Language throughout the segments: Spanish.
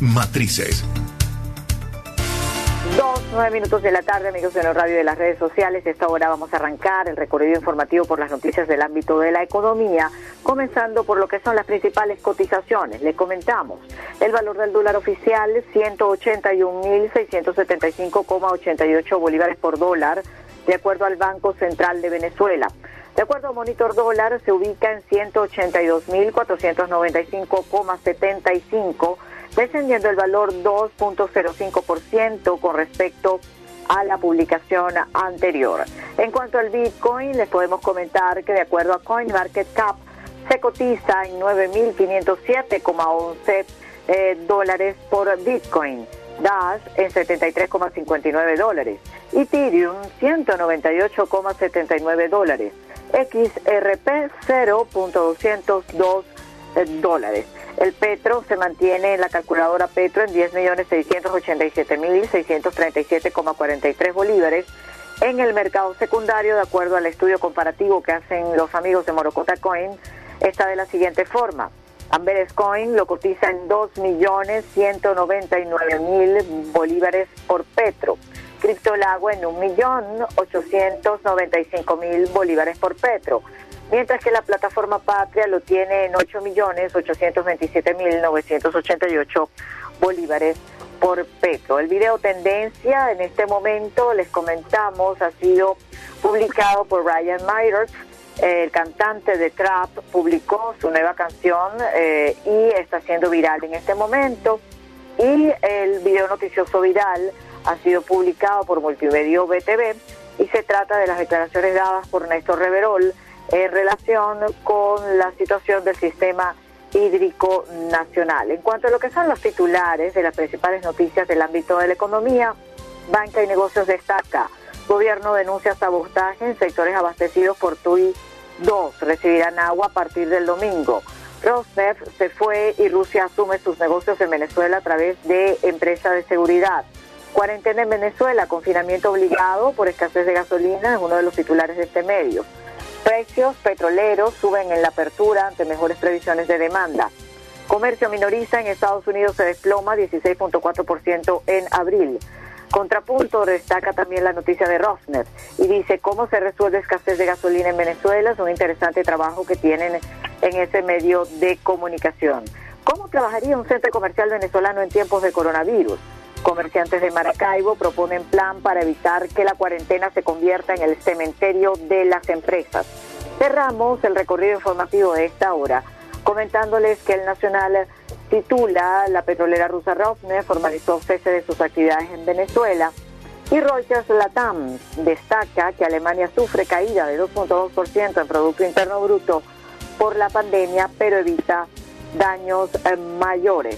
Matrices. Dos, nueve minutos de la tarde, amigos de la radio de las redes sociales. Esta hora vamos a arrancar el recorrido informativo por las noticias del ámbito de la economía, comenzando por lo que son las principales cotizaciones. Le comentamos el valor del dólar oficial, 181.675,88 bolívares por dólar, de acuerdo al Banco Central de Venezuela. De acuerdo a Monitor Dólar, se ubica en 182.495,75 descendiendo el valor 2.05% con respecto a la publicación anterior. En cuanto al Bitcoin, les podemos comentar que de acuerdo a CoinMarketCap se cotiza en 9.507,11 eh, dólares por Bitcoin. Dash en 73,59 dólares, Ethereum 198,79 dólares, XRP 0.202 eh, dólares. El Petro se mantiene en la calculadora Petro en 10.687.637,43 bolívares. En el mercado secundario, de acuerdo al estudio comparativo que hacen los amigos de Morocota Coin, está de la siguiente forma. Amberes Coin lo cotiza en 2.199.000 bolívares por Petro. Criptolagua en 1.895.000 bolívares por Petro mientras que la plataforma Patria lo tiene en 8.827.988 bolívares por petro. El video tendencia en este momento, les comentamos, ha sido publicado por Ryan Myers, el cantante de Trap, publicó su nueva canción eh, y está siendo viral en este momento. Y el video noticioso viral ha sido publicado por Multimedio BTV y se trata de las declaraciones dadas por Néstor Reverol, en relación con la situación del sistema hídrico nacional. En cuanto a lo que son los titulares de las principales noticias del ámbito de la economía, Banca y Negocios destaca, gobierno denuncia sabotaje en sectores abastecidos por TUI 2, recibirán agua a partir del domingo. Rosneft se fue y Rusia asume sus negocios en Venezuela a través de empresa de seguridad. Cuarentena en Venezuela, confinamiento obligado por escasez de gasolina, es uno de los titulares de este medio. Precios petroleros suben en la apertura ante mejores previsiones de demanda. Comercio minorista en Estados Unidos se desploma 16.4% en abril. Contrapunto destaca también la noticia de Rosneft y dice cómo se resuelve escasez de gasolina en Venezuela. Es un interesante trabajo que tienen en ese medio de comunicación. ¿Cómo trabajaría un centro comercial venezolano en tiempos de coronavirus? Comerciantes de Maracaibo proponen plan para evitar que la cuarentena se convierta en el cementerio de las empresas. Cerramos el recorrido informativo de esta hora comentándoles que el Nacional titula La petrolera rusa Rosneft formalizó cese de sus actividades en Venezuela y Reuters Latam destaca que Alemania sufre caída de 2.2% en Producto Interno Bruto por la pandemia, pero evita daños eh, mayores.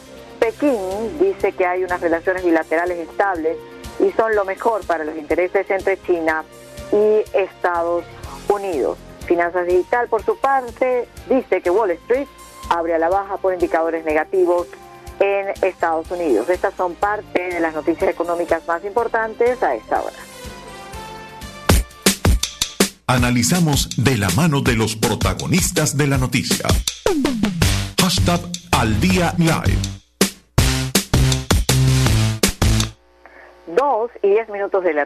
Pekín dice que hay unas relaciones bilaterales estables y son lo mejor para los intereses entre China y Estados Unidos. Finanzas Digital, por su parte, dice que Wall Street abre a la baja por indicadores negativos en Estados Unidos. Estas son parte de las noticias económicas más importantes a esta hora. Analizamos de la mano de los protagonistas de la noticia. Hashtag al día live. Y diez minutos de la